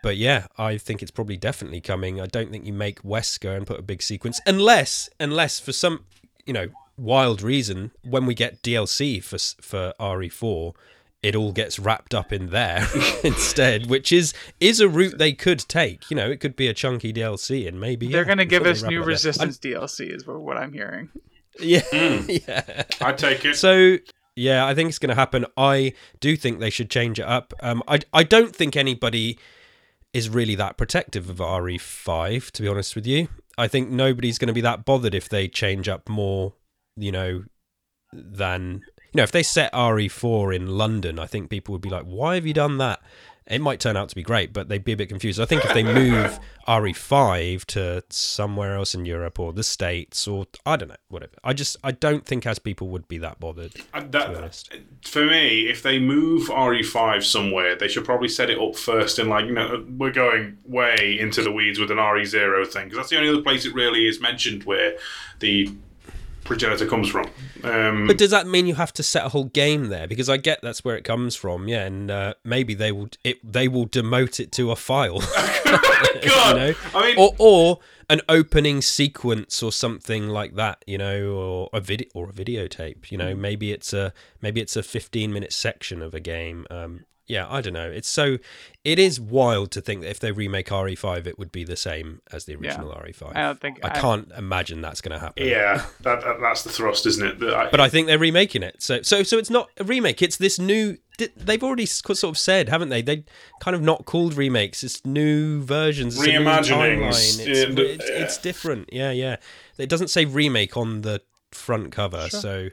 but yeah, I think it's probably definitely coming. I don't think you make Wesker and put a big sequence unless unless for some you know wild reason when we get DLC for for RE4 it all gets wrapped up in there <laughs> instead, which is is a route they could take. You know, it could be a chunky DLC, and maybe They're yeah, going to give us new it up there. Resistance DLC, is what, what I'm hearing. <laughs> Yeah, Mm. yeah. I'd take it. So yeah, I think it's going to happen. I do think they should change it up. Um, I I don't think anybody is really that protective of RE5. To be honest with you, I think nobody's going to be that bothered if they change up more. You know, than you know, if they set RE4 in London, I think people would be like, "Why have you done that?" It might turn out to be great, but they'd be a bit confused. I think if they move <laughs> RE5 to somewhere else in Europe or the States or I don't know, whatever. I just I don't think as people would be that bothered. And To that, be honest. Uh, for me, if they move RE5 somewhere, they should probably set it up first in like you know we're going way into the weeds with an RE0 thing because that's the only other place it really is mentioned where the progenitor comes from. Um, But does that mean you have to set a whole game there? Because I get that's where it comes from, yeah, and uh, maybe they will it they will demote it to a file, <laughs> <laughs> God, you know, I mean, or or an opening sequence or something like that, you know, or a video or a videotape, you know, maybe it's a maybe it's a fifteen minute section of a game. Um, yeah, I don't know. It's so it is wild to think that if they remake RE5, it would be the same as the original RE5. I don't think I can't imagine that's going to happen. yeah, that, that that's the thrust, isn't it? That I- But I think they're remaking it. So so so it's not a remake. It's this new. They've already sort of said, haven't they? They kind of not called remakes. It's new versions. It's a new timeline. It's, Yeah, the- it's, it's different. Yeah, yeah. It doesn't say remake on the front cover, Sure. so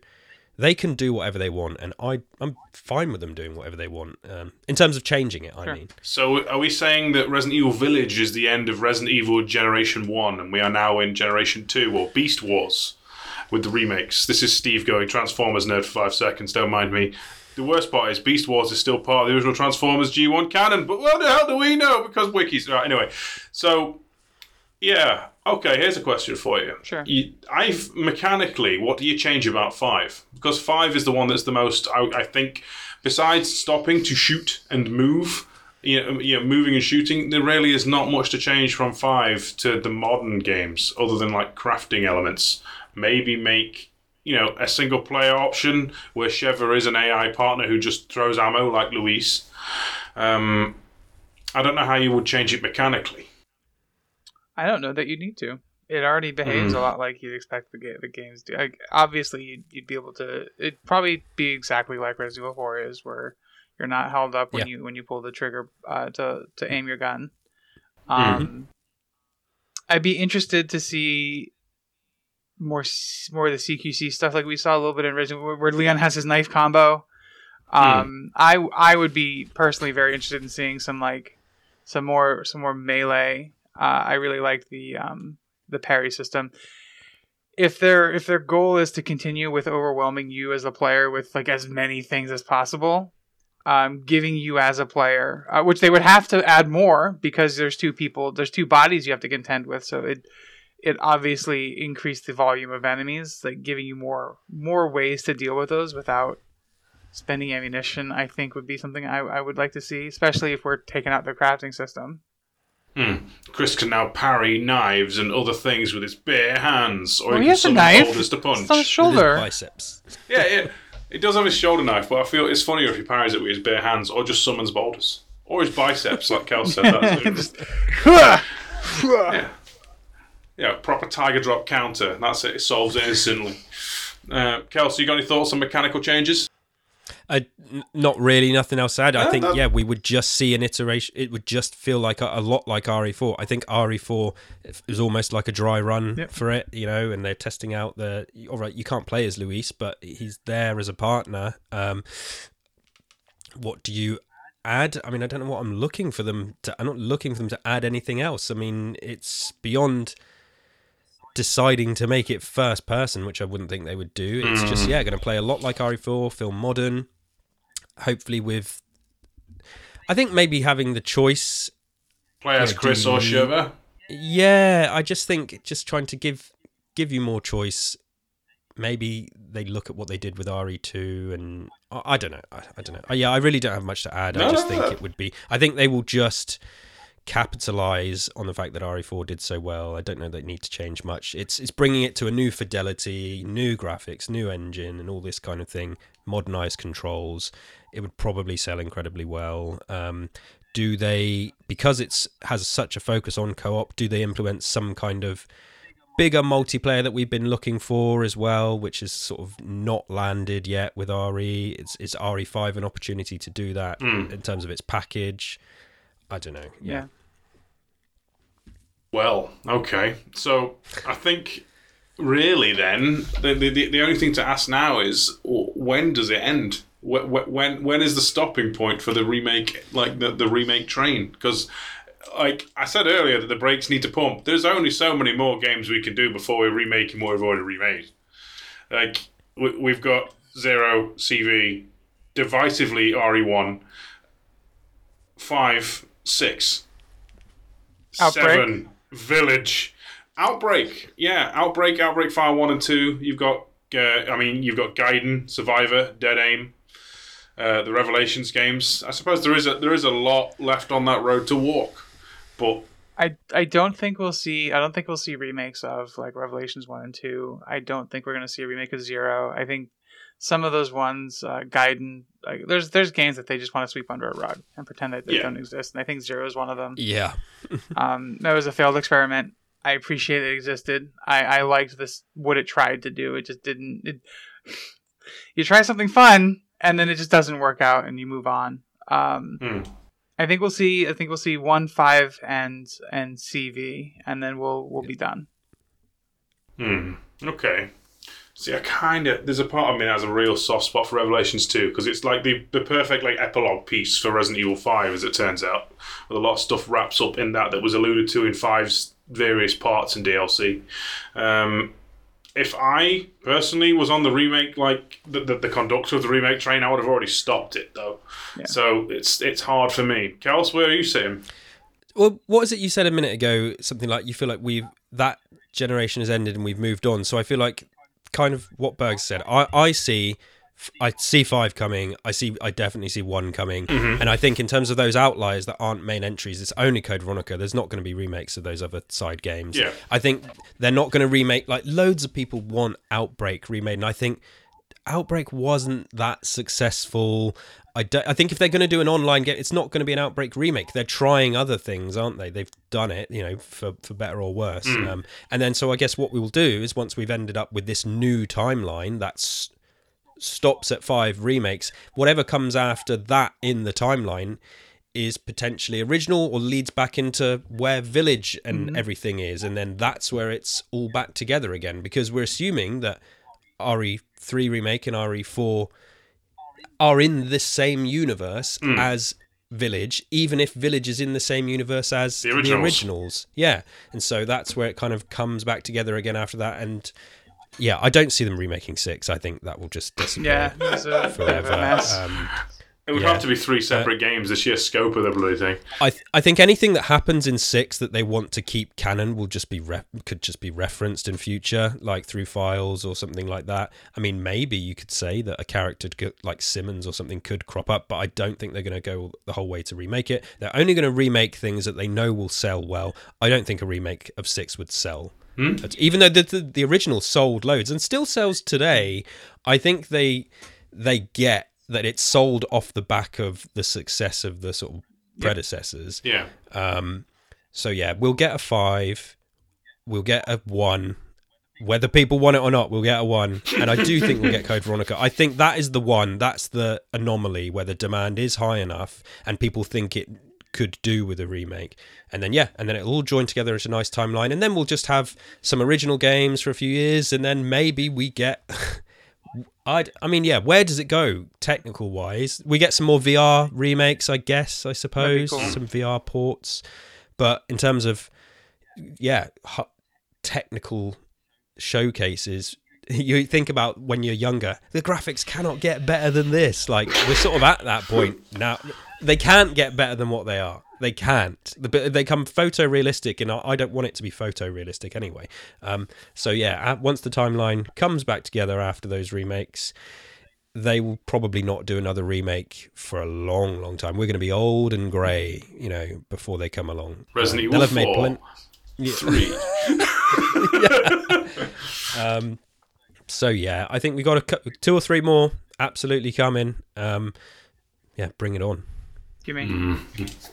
they can do whatever they want, and I I'm fine with them doing whatever they want. Um, in terms of changing it, I Sure. mean. So, are we saying that Resident Evil Village is the end of Resident Evil Generation 1 and we are now in Generation 2 or Beast Wars with the remakes? This is Steve going Transformers nerd for five seconds, don't mind me. The worst part is Beast Wars is still part of the original Transformers G1 canon, but what the hell do we know? Because wikis. Right, anyway, so yeah, okay. Here's a question for you. Sure. You, I've mechanically, what do you change about five? Because five is the one that's the most. I, I think, besides stopping to shoot and move, you know, you know, moving and shooting, there really is not much to change from five to the modern games, other than like crafting elements. Maybe make you know a single player option where Sheva is an AI partner who just throws ammo like Luis. Um, I don't know how you would change it mechanically. I don't know that you need to. It already behaves Mm. a lot like you'd expect the, ga- the games to. Like, obviously, you'd, you'd be able to. It'd probably be exactly like Resident Evil 4 is, where you're not held up when Yeah. you when you pull the trigger uh, to to aim your gun. Um, I'd be interested to see more more of the CQC stuff, like we saw a little bit in Resident, where, where Leon has his knife combo. Um, I I would be personally very interested in seeing some like some more some more melee. Uh, I really like the um, the parry system. If their if their goal is to continue with overwhelming you as a player with like as many things as possible, um, giving you as a player, uh, which they would have to add more because there's two people, there's two bodies you have to contend with, so it it obviously increased the volume of enemies, like giving you more more ways to deal with those without spending ammunition. I think would be something I, I would like to see, especially if we're taking out the crafting system. Hmm. Chris can now parry knives and other things with his bare hands, or Well, he he can has a summon knife. boulders to punch. It's on his With his shoulder. biceps. Yeah, yeah. It does have his shoulder knife, but I feel it's funnier if he parries it with his bare hands, or just summons boulders, or his biceps, like Kel said. That's <laughs> it. <laughs> Yeah, yeah. Proper tiger drop counter. That's it. It solves it instantly. Uh, Kel, so you got any thoughts on mechanical changes? Uh, n- not really, nothing else to add. I think no. yeah, we would just see an iteration. It would just feel like a, a lot like RE4. I think RE4 is almost like a dry run Yep. for it, you know. And they're testing out the. All right, you can't play as Luis, but he's there as a partner. Um, what do you add? I mean, I don't know what I'm looking for them to. I'm not looking for them to add anything else. I mean, it's beyond deciding to make it first person, which I wouldn't think they would do. It's just yeah, going to play a lot like RE4, feel modern. Hopefully, with I think maybe having the choice. Play as Chris or Sheva? Yeah, I just think just trying to give give you more choice. Maybe they look at what they did with RE2, and I, I don't know. I, I don't know. Yeah, I really don't have much to add. No, I just no, think no. it would be. I think they will just capitalize on the fact that RE4 did so well. I don't know they need to change much. It's it's bringing it to a new fidelity, new graphics, new engine, and all this kind of thing. Modernized controls. It would probably sell incredibly well. Um, do they because it's has such a focus on co-op? Do they implement some kind of bigger multiplayer that we've been looking for as well, which is sort of not landed yet with RE. It's it's RE5 an opportunity to do that Mm. in terms of its package. I don't know. Yeah. yeah. Well, okay. So I think really, then the, the the only thing to ask now is when does it end? When when when is the stopping point for the remake? Like the the remake train? Because like I said earlier, that the brakes need to pump. There's only so many more games we can do before we're remaking what we've already remade. Like we, have got Zero, CV, divisively RE1, five, six, Outbreak. seven, Village, Outbreak. Yeah, Outbreak, Outbreak File One and Two. You've got, uh, I mean, you've got Gaiden, Survivor, Dead Aim. Uh, the Revelations games. I suppose there is a there is a lot left on that road to walk, but I I don't think we'll see I don't think we'll see remakes of like Revelations one and two. I don't think we're gonna see a remake of Zero. I think some of those ones, uh, Gaiden, like there's there's games that they just want to sweep under a rug and pretend that they yeah. don't exist, and I think Zero is one of them. Yeah. <laughs> um, that was a failed experiment. I appreciate it existed. I I liked this what it tried to do. It just didn't. It, you try something fun and then it just doesn't work out, and you move on. Um, mm. I think we'll see. I think we'll see one five and and CV, and then we'll we'll be done. Hmm. Okay. See, I kind of there's a part of me that has a real soft spot for Revelations 2 because it's like the the perfect like epilogue piece for Resident Evil 5, as it turns out. With a lot of stuff wraps up in that that was alluded to in 5's various parts and DLC. Um, if I personally was on the remake, like the, the, the, conductor of the remake train, I would have already stopped it though. Yeah. So it's it's hard for me. Kels, where are you sitting? Well, what is it you said a minute ago? Something like you feel like we've that generation has ended and we've moved on. So I feel like kind of what Berg said. I, I see I see five coming. I see. I definitely see one coming. Mm-hmm. And I think in terms of those outliers that aren't main entries, it's only Code Veronica. There's not going to be remakes of those other side games. Yeah. I think they're not going to remake. Like loads of people want Outbreak remade, and I think Outbreak wasn't that successful. I, do, I think if they're going to do an online game, it's not going to be an Outbreak remake. They're trying other things, aren't they? They've done it, you know, for, for better or worse. Mm. Um, and then, so I guess what we will do is once we've ended up with this new timeline that stops at five remakes, whatever comes after that in the timeline is potentially original or leads back into where village and mm-hmm. everything is and then that's where it's all back together again because we're assuming that RE3 remake and RE4 are in the same universe mm. as village even if village is in the same universe as the originals. the originals yeah and so that's where it kind of comes back together again after that and yeah, I don't see them remaking six. I think that will just disappear yeah, it's a forever. Um, it would yeah. have to be three separate uh, games. The sheer scope of the blue thing. I th- I think anything that happens in six that they want to keep canon will just be re- could just be referenced in future, like through files or something like that. I mean, maybe you could say that a character could, like Simmons or something could crop up, but I don't think they're going to go the whole way to remake it. They're only going to remake things that they know will sell well. I don't think a remake of six would sell Hmm? Even though the, the, the original sold loads and still sells today, I think they they get that it's sold off the back of the success of the sort of predecessors. Yeah. Um. So yeah, we'll get a five. We'll get a one. Whether people want it or not, we'll get a one. And I do think we'll get <laughs> Code Veronica. I think that is the one. That's the anomaly where the demand is high enough and people think it could do with a remake. And then yeah, and then it'll all join together as a nice timeline. And then we'll just have some original games for a few years, and then maybe we get. <laughs> I I mean yeah, where does it go technical wise? We get some more VR remakes, I guess. I suppose cool. some VR ports, but in terms of yeah, technical showcases <laughs> you think about when you're younger the graphics cannot get better than this like we're sort of at that point now they can't get better than what they are. They can't. They come photorealistic, and I don't want it to be photorealistic anyway. Um, so yeah, once the timeline comes back together after those remakes, they will probably not do another remake for a long, long time. We're going to be old and grey, you know, before they come along. Resident um, Evil 4, plen- yeah. 3. <laughs> yeah. um, so yeah, I think we got a two or three more absolutely coming. Um, yeah, bring it on. Give me mm.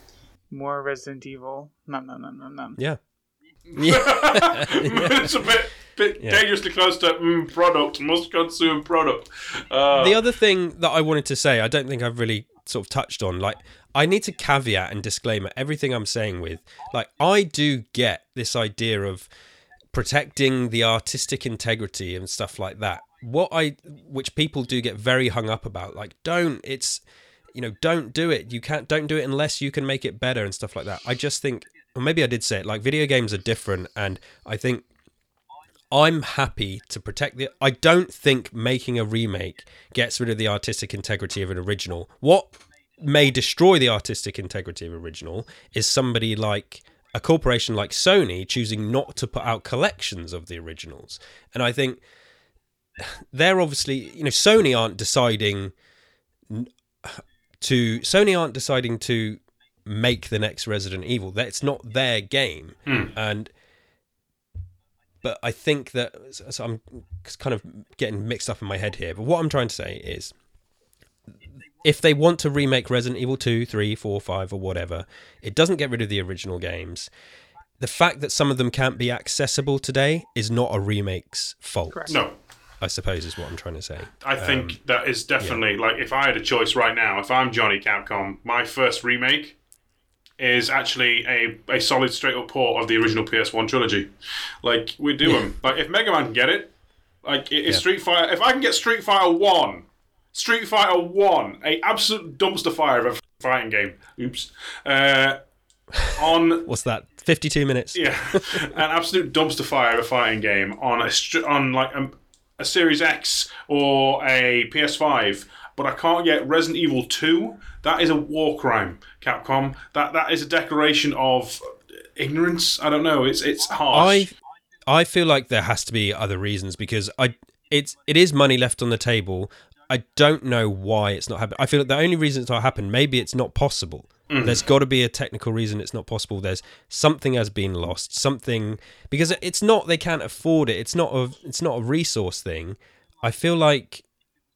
More Resident Evil. No, no, no, no, no. Yeah. <laughs> yeah. <laughs> it's a bit bit yeah. dangerously close to mm, product, must consume product. Uh, the other thing that I wanted to say, I don't think I've really sort of touched on, like I need to caveat and disclaimer everything I'm saying with, like I do get this idea of protecting the artistic integrity and stuff like that. What I, which people do get very hung up about, like, don't, it's, you know, don't do it. You can't, don't do it unless you can make it better and stuff like that. I just think, or maybe I did say it, like, video games are different. And I think I'm happy to protect the. I don't think making a remake gets rid of the artistic integrity of an original. What may destroy the artistic integrity of original is somebody like a corporation like Sony choosing not to put out collections of the originals. And I think they're obviously, you know, Sony aren't deciding to Sony aren't deciding to make the next Resident Evil. That's not their game. Hmm. And but I think that so I'm kind of getting mixed up in my head here. But what I'm trying to say is if they want to remake Resident Evil 2, 3, 4, 5, or whatever, it doesn't get rid of the original games. The fact that some of them can't be accessible today is not a remake's fault. Correct. No, I suppose is what I'm trying to say. I think that is definitely like if I had a choice right now, if I'm Johnny Capcom, my first remake is actually a, a solid straight up port of the original PS1 trilogy. Like we do them. Like if Mega Man can get it, like if Yeah. Street Fighter, if I can get Street Fighter One, Street Fighter One, a absolute dumpster fire of a fighting game. Oops. Uh, on <laughs> What's that? 52 minutes. yeah, <laughs> an absolute dumpster fire of a fighting game on a str- on like a, a Series X or a PS5, but I can't get Resident Evil 2. That is a war crime, Capcom. That that is a declaration of ignorance. I don't know. It's it's I harsh. I feel like there has to be other reasons because I it's it is money left on the table. I don't know why it's not happening. I feel like the only reason it's not happened, maybe it's not possible. There's got to be a technical reason it's not possible. There's something has been lost. Something because it's not they can't afford it. It's not a it's not a resource thing. I feel like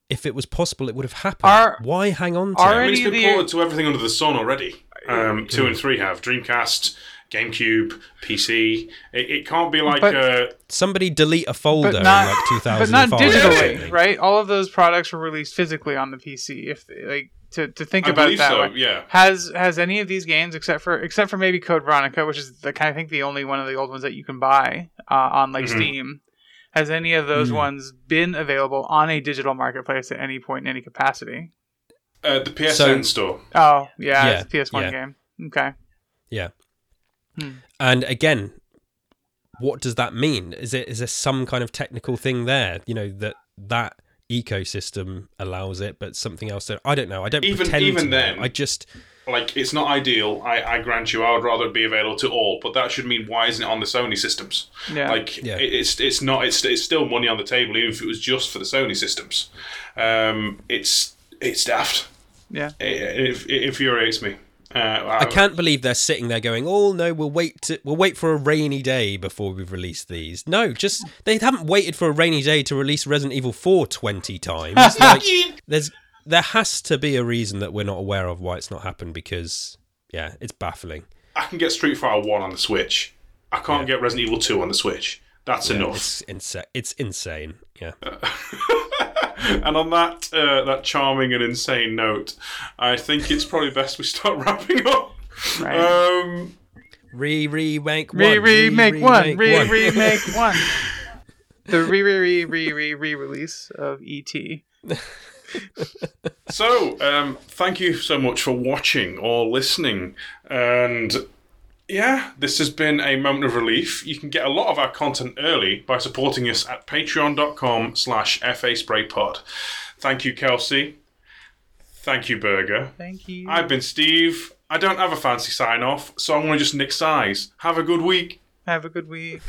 if it was possible, it would have happened. Are- why hang on to are I it? mean, it's any been the- ported to everything under the sun already. Um, two and three have Dreamcast, GameCube, PC. It, it can't be like But- uh, Somebody delete a folder not, in like 2005. but not digitally, right? All of those products were released physically on the PC. If they, like to, to think I about it that so. way. Yeah. Has has any of these games, except for except for maybe Code Veronica, which is the kind of think the only one of the old ones that you can buy uh, on like Mhm. Steam, has any of those Mm. ones been available on a digital marketplace at any point in any capacity? Uh, the PSN So- store. Oh yeah, Yeah, it's a PS1 yeah. game. Okay. Yeah. Hmm. And again, what does that mean? Is it is there some kind of technical thing there? You know that that ecosystem allows it, but something else. That, I don't know. I don't Even- pretend even to know. then- I just like it's not ideal. I, I grant you, I would rather it be available to all, but that should mean why isn't it on the Sony systems? Yeah. Like Yeah. it, it's it's not it's it's still money on the table, even if it was just for the Sony systems. Um, it's it's daft. yeah. It, it, it infuriates me. Uh, I can't believe they're sitting there going, "Oh no, we'll wait. To, we'll wait for a rainy day before we release these." No, just they haven't waited for a rainy day to release Resident Evil 4 20 times. <laughs> like, there's there has to be a reason that we're not aware of why it's not happened because yeah, it's baffling. I can get Street Fighter One on the Switch. I can't get Resident Evil Two on the Switch. That's enough. It's insane. It's insane. Yeah. <laughs> and on that uh, that charming and insane note, I think it's probably best we start <laughs> wrapping up. Right. Um, Re remake one. Re remake one. Re re-remake one. Re, remake <laughs> one. The re re re re re re release of ET. so, um, thank you so much for watching or listening. And yeah, this has been a moment of relief. You can get a lot of our content early by supporting us at patreon.com slash faspraypod. Thank you, Kelsi. Thank you, Burger. Thank you. I've been Steve. I don't have a fancy sign off, so I'm going to just nick size. Have a good week. Have a good week.